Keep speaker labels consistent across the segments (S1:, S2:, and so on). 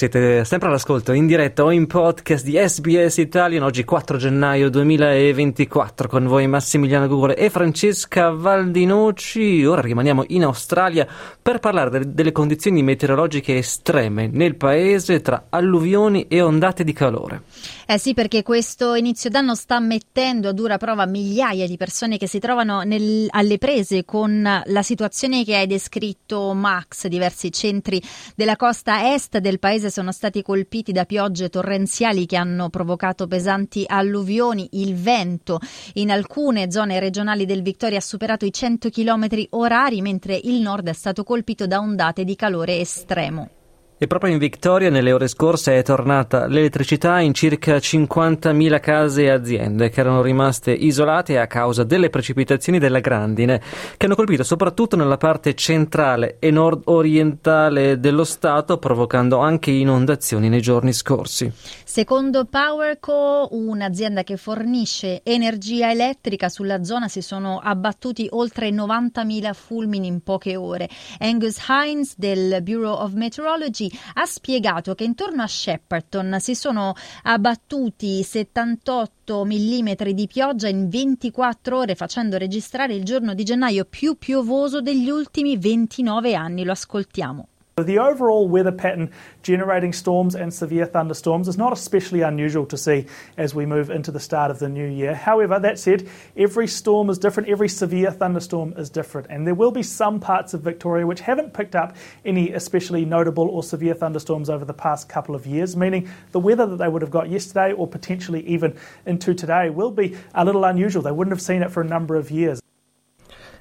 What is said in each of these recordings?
S1: Siete sempre all'ascolto in diretta o in podcast di SBS Italian oggi 4 gennaio 2024 con voi Massimiliano Gugole e Francesca Valdinoci. Ora rimaniamo in Australia per parlare de- delle condizioni meteorologiche estreme nel paese tra alluvioni e ondate di calore.
S2: Eh sì, perché questo inizio d'anno sta mettendo a dura prova migliaia di persone che si trovano nel, alle prese con la situazione che hai descritto Max. Diversi centri della costa est del paese sono stati colpiti da piogge torrenziali che hanno provocato pesanti alluvioni. Il vento in alcune zone regionali del Victoria ha superato i 100 km orari, mentre il nord è stato colpito da ondate di calore estremo.
S1: E proprio in Victoria nelle ore scorse è tornata l'elettricità in circa 50.000 case e aziende che erano rimaste isolate a causa delle precipitazioni della grandine che hanno colpito soprattutto nella parte centrale e nord-orientale dello Stato provocando anche inondazioni nei giorni scorsi.
S2: Secondo Powerco, un'azienda che fornisce energia elettrica sulla zona, si sono abbattuti oltre 90.000 fulmini in poche ore. Angus Hines del Bureau of Meteorology ha spiegato che intorno a Shepperton si sono abbattuti 78 mm di pioggia in 24 ore, facendo registrare il giorno di gennaio più piovoso degli ultimi 29 anni. Lo ascoltiamo.
S3: The overall weather pattern generating storms and severe thunderstorms is not especially unusual to see as we move into the start of the new year. However, that said, every storm is different, every severe thunderstorm is different, and there will be some parts of Victoria which haven't picked up any especially notable or severe thunderstorms over the past couple of years, meaning the weather that they would have got yesterday or potentially even into today will be a little unusual. They wouldn't have seen it for a number of years.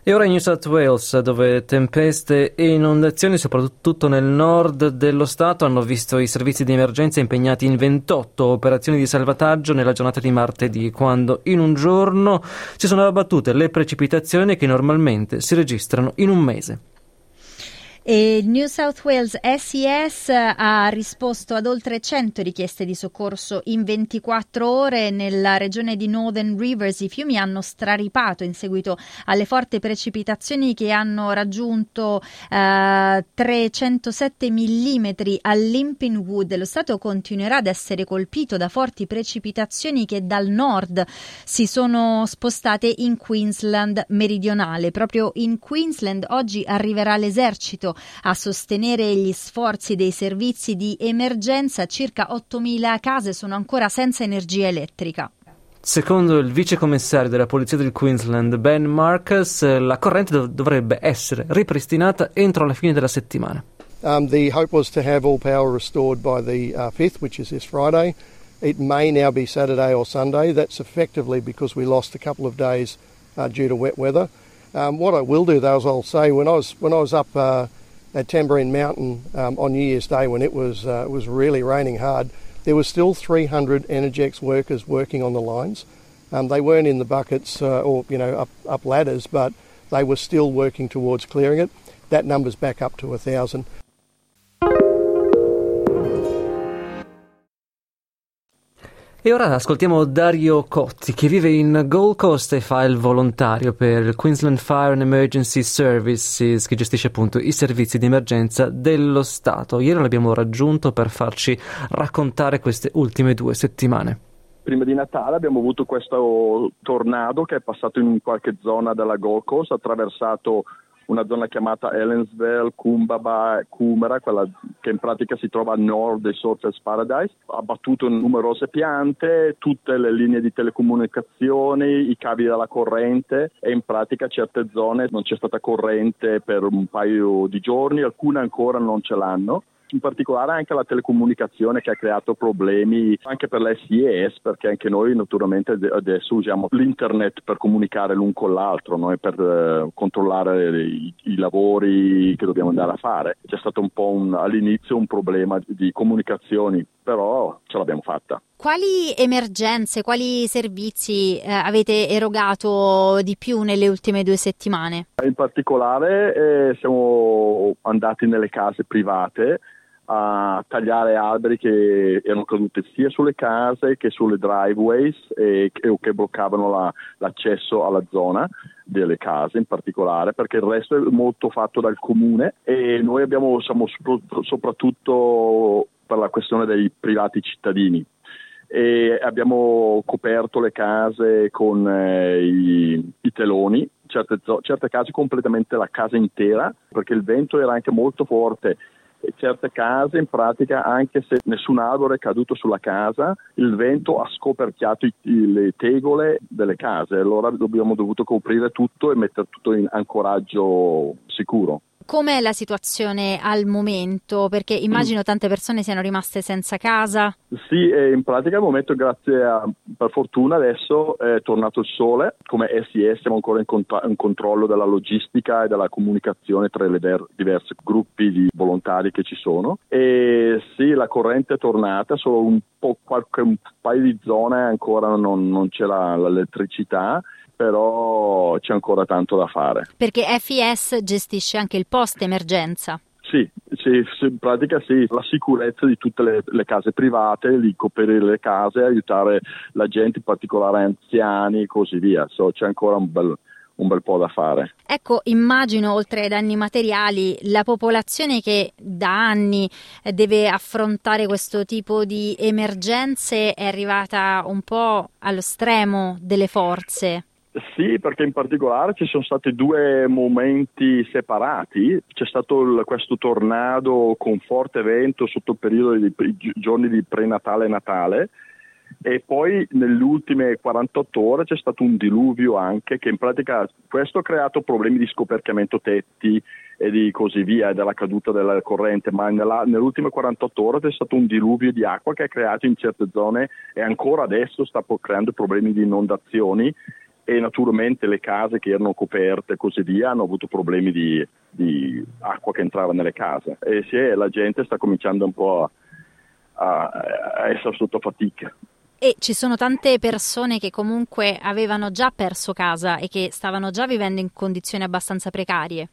S1: E ora in New South Wales, dove tempeste e inondazioni, soprattutto nel nord dello Stato, hanno visto i servizi di emergenza impegnati in 28 operazioni di salvataggio nella giornata di martedì, quando in un giorno si sono abbattute le precipitazioni che normalmente si registrano in un mese.
S2: E New South Wales SES ha risposto ad oltre 100 richieste di soccorso in 24 ore. Nella regione di Northern Rivers i fiumi hanno straripato in seguito alle forti precipitazioni che hanno raggiunto eh, 307 mm all'Impinwood. Lo Stato continuerà ad essere colpito da forti precipitazioni che dal nord si sono spostate in Queensland meridionale. Proprio in Queensland oggi arriverà l'esercito a sostenere gli sforzi dei servizi di emergenza. Circa 8.000 case sono ancora senza energia elettrica.
S1: Secondo il vicecommissario della polizia del Queensland, Ben Marcus, la corrente dov- dovrebbe essere ripristinata entro la fine della settimana.
S4: Um, the hope was to have all power restored by the uh, 5th, which is this Friday. It may now be Saturday or Sunday. That's effectively because we lost a couple of days uh, due to wet weather. Um, what I will do, though, is I'll say when I was when I was up uh, at Tambourine Mountain um, on New Year's Day when it was uh, it was really raining hard, there were still 300 Energex workers working on the lines. Um, they weren't in the buckets uh, or you know up, up ladders, but they were still working towards clearing it. That number's back up to a thousand.
S1: E ora ascoltiamo Dario Cotti che vive in Gold Coast e fa il volontario per il Queensland Fire and Emergency Services che gestisce appunto i servizi di emergenza dello Stato. Ieri l'abbiamo raggiunto per farci raccontare queste ultime due settimane.
S5: Prima di Natale abbiamo avuto questo tornado che è passato in qualche zona della Gold Coast, ha attraversato una zona chiamata Ellensville, Kumbaba, Kumera, quella che in pratica si trova a nord del Surfers Paradise. Ha abbattuto numerose piante, tutte le linee di telecomunicazioni, i cavi della corrente e in pratica certe zone non c'è stata corrente per un paio di giorni, alcune ancora non ce l'hanno in particolare anche la telecomunicazione che ha creato problemi anche per l'SIS perché anche noi naturalmente adesso usiamo l'internet per comunicare l'un con l'altro no? per eh, controllare i, i, lavori che dobbiamo andare a fare. C'è stato un po' un, all'inizio un problema di comunicazioni, però ce l'abbiamo fatta.
S2: Quali emergenze, quali servizi eh, avete erogato di più nelle ultime due settimane?
S5: In particolare eh, siamo andati nelle case private a tagliare alberi che erano caduti sia sulle case che sulle driveways e, che, che bloccavano la, l'accesso alla zona delle case in particolare perché il resto è molto fatto dal comune e noi abbiamo, siamo soprattutto per la questione dei privati cittadini. E abbiamo coperto le case con eh, i, i, teloni, certe, certe case completamente la casa intera perché il vento era anche molto forte certe case in pratica anche se nessun albero è caduto sulla casa il vento ha scoperchiato i, le tegole delle case allora abbiamo dovuto coprire tutto e mettere tutto in ancoraggio sicuro
S2: Com'è la situazione al momento? Perché immagino tante persone siano rimaste senza casa.
S5: Sì, in pratica al momento, grazie a, per fortuna, adesso è tornato il sole. Come SIS siamo ancora in, cont- in controllo della logistica e della comunicazione tra i ver- diversi gruppi di volontari che ci sono. E sì, la corrente è tornata, solo un, qualche, un paio di zone ancora non, non c'è la, l'elettricità però c'è ancora tanto da fare.
S2: Perché FIS gestisce anche il post emergenza.
S5: Sì, sì, in pratica sì, la sicurezza di tutte le, le, case private, di coprire le case, aiutare la gente, in particolare anziani e così via. So, c'è ancora un bel, un bel po' da fare.
S2: Ecco, immagino oltre ai danni materiali, la popolazione che da anni deve affrontare questo tipo di emergenze è arrivata un po' allo stremo delle forze.
S5: Sì, perché in particolare ci sono stati due momenti separati. C'è stato il, questo tornado con forte vento sotto il periodo di giorni di prenatale e Natale e poi nelle ultime 48 ore c'è stato un diluvio anche che in pratica questo ha creato problemi di scoperchiamento tetti e di così via della caduta della corrente ma nella, nelle ultime 48 ore c'è stato un diluvio di acqua che ha creato in certe zone e ancora adesso sta creando problemi di inondazioni e naturalmente le case che erano coperte e così via hanno avuto problemi di, di acqua che entrava nelle case e sì, la gente sta cominciando un po' a, a essere sotto fatica.
S2: E ci sono tante persone che comunque avevano già perso casa e che stavano già vivendo in condizioni abbastanza precarie.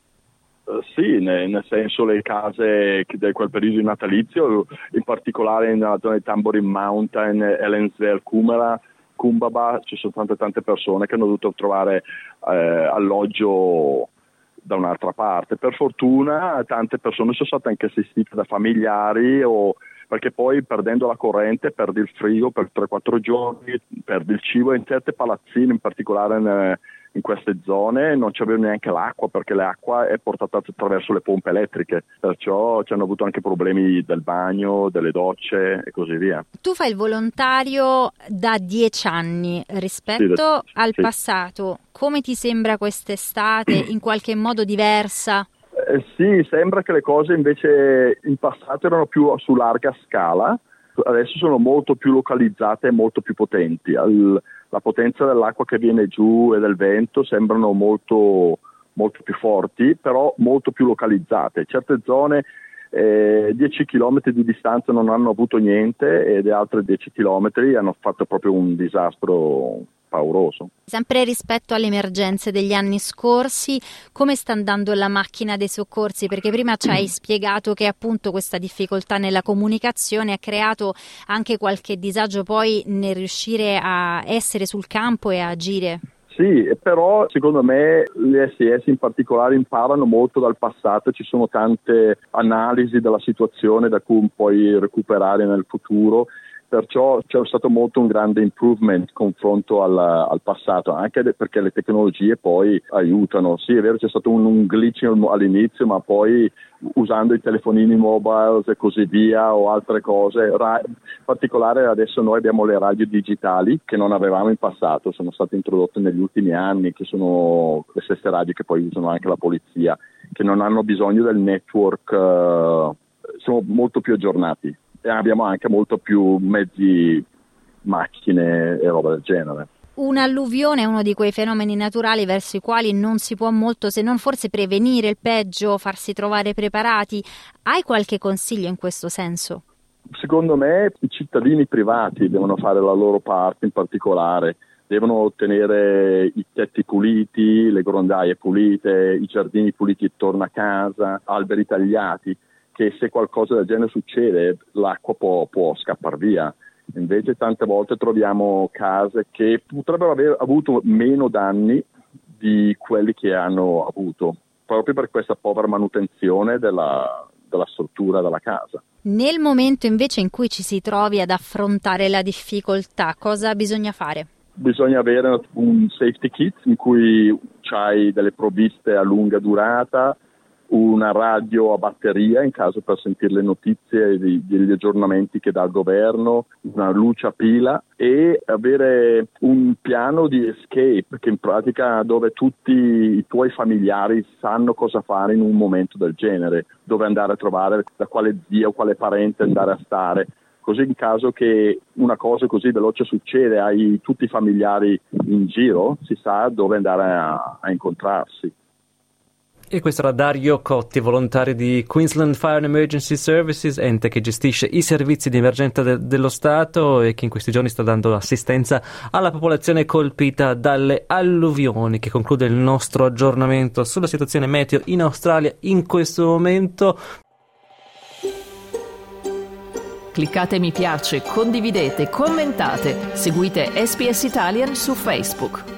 S5: Uh, sì, nel, nel, senso le case di quel periodo natalizio, in particolare nella zona di Tamborin Mountain, Ellensville, Cumera, Kumbaba ci sono tante tante persone che hanno dovuto trovare eh, alloggio da un'altra parte. Per fortuna tante persone sono state anche assistite da familiari o perché poi perdendo la corrente perdi il frigo per 3-4 giorni, perdi il cibo in certe palazzine, in particolare in queste zone non c'aveva neanche l'acqua perché l'acqua è portata attraverso le pompe elettriche, perciò ci hanno avuto anche problemi del bagno, delle docce e così via.
S2: Tu fai il volontario da dieci anni rispetto sì, al sì. passato, come ti sembra quest'estate in qualche modo diversa?
S5: Eh, sì, sembra che le cose invece in passato erano più su larga scala, adesso sono molto più localizzate e molto più potenti. Al, la potenza dell'acqua che viene giù e del vento sembrano molto, molto più forti, però molto più localizzate. Certe zone eh, 10 km di distanza non hanno avuto niente e le altre 10 km hanno fatto proprio un disastro pauroso.
S2: Sempre rispetto alle emergenze degli anni scorsi, come sta andando la macchina dei soccorsi? Perché prima ci hai spiegato che appunto questa difficoltà nella comunicazione ha creato anche qualche disagio poi nel riuscire a essere sul campo e a agire.
S5: Sì, però secondo me le SS in particolare imparano molto dal passato, ci sono tante analisi della situazione da cui puoi recuperare nel futuro perciò c'è stato molto un grande improvement confronto al, al, passato, anche perché le tecnologie poi aiutano. Sì, è vero, c'è stato un, un glitch all'inizio, ma poi usando i telefonini mobile e così via o altre cose, Ra- in particolare adesso noi abbiamo le radio digitali che non avevamo in passato, sono state introdotte negli ultimi anni, che sono le stesse radio che poi usano anche la polizia, che non hanno bisogno del network, uh, sono molto più aggiornati e abbiamo anche molto più mezzi, macchine e roba del genere.
S2: Un'alluvione è uno di quei fenomeni naturali verso i quali non si può molto se non forse prevenire il peggio, farsi trovare preparati. Hai qualche consiglio in questo senso?
S5: Secondo me i cittadini privati devono fare la loro parte in particolare, devono tenere i tetti puliti, le grondaie pulite, i giardini puliti attorno a casa, alberi tagliati che se qualcosa del genere succede l'acqua può, può scappare via. Invece tante volte troviamo case che potrebbero aver avuto meno danni di quelli che hanno avuto, proprio per questa povera manutenzione della, della struttura della casa.
S2: Nel momento invece in cui ci si trovi ad affrontare la difficoltà, cosa bisogna fare?
S5: Bisogna avere un safety kit in cui hai delle provviste a lunga durata, una radio a batteria in caso per sentire le notizie e gli aggiornamenti che dà il governo, una luce a pila e avere un piano di escape che in pratica dove tutti i tuoi familiari sanno cosa fare in un momento del genere, dove andare a trovare, da quale zia o quale parente andare a stare così in caso che una cosa così veloce succede, hai tutti i familiari in giro, si sa dove andare a, a incontrarsi.
S1: E questo era Dario Cotti, volontario di Queensland Fire and Emergency Services, ente che gestisce i servizi di emergenza de- dello Stato e che in questi giorni sta dando assistenza alla popolazione colpita dalle alluvioni, che conclude il nostro aggiornamento sulla situazione meteo in Australia in questo momento.
S6: Cliccate mi piace, condividete, commentate, seguite SPS Italian su Facebook.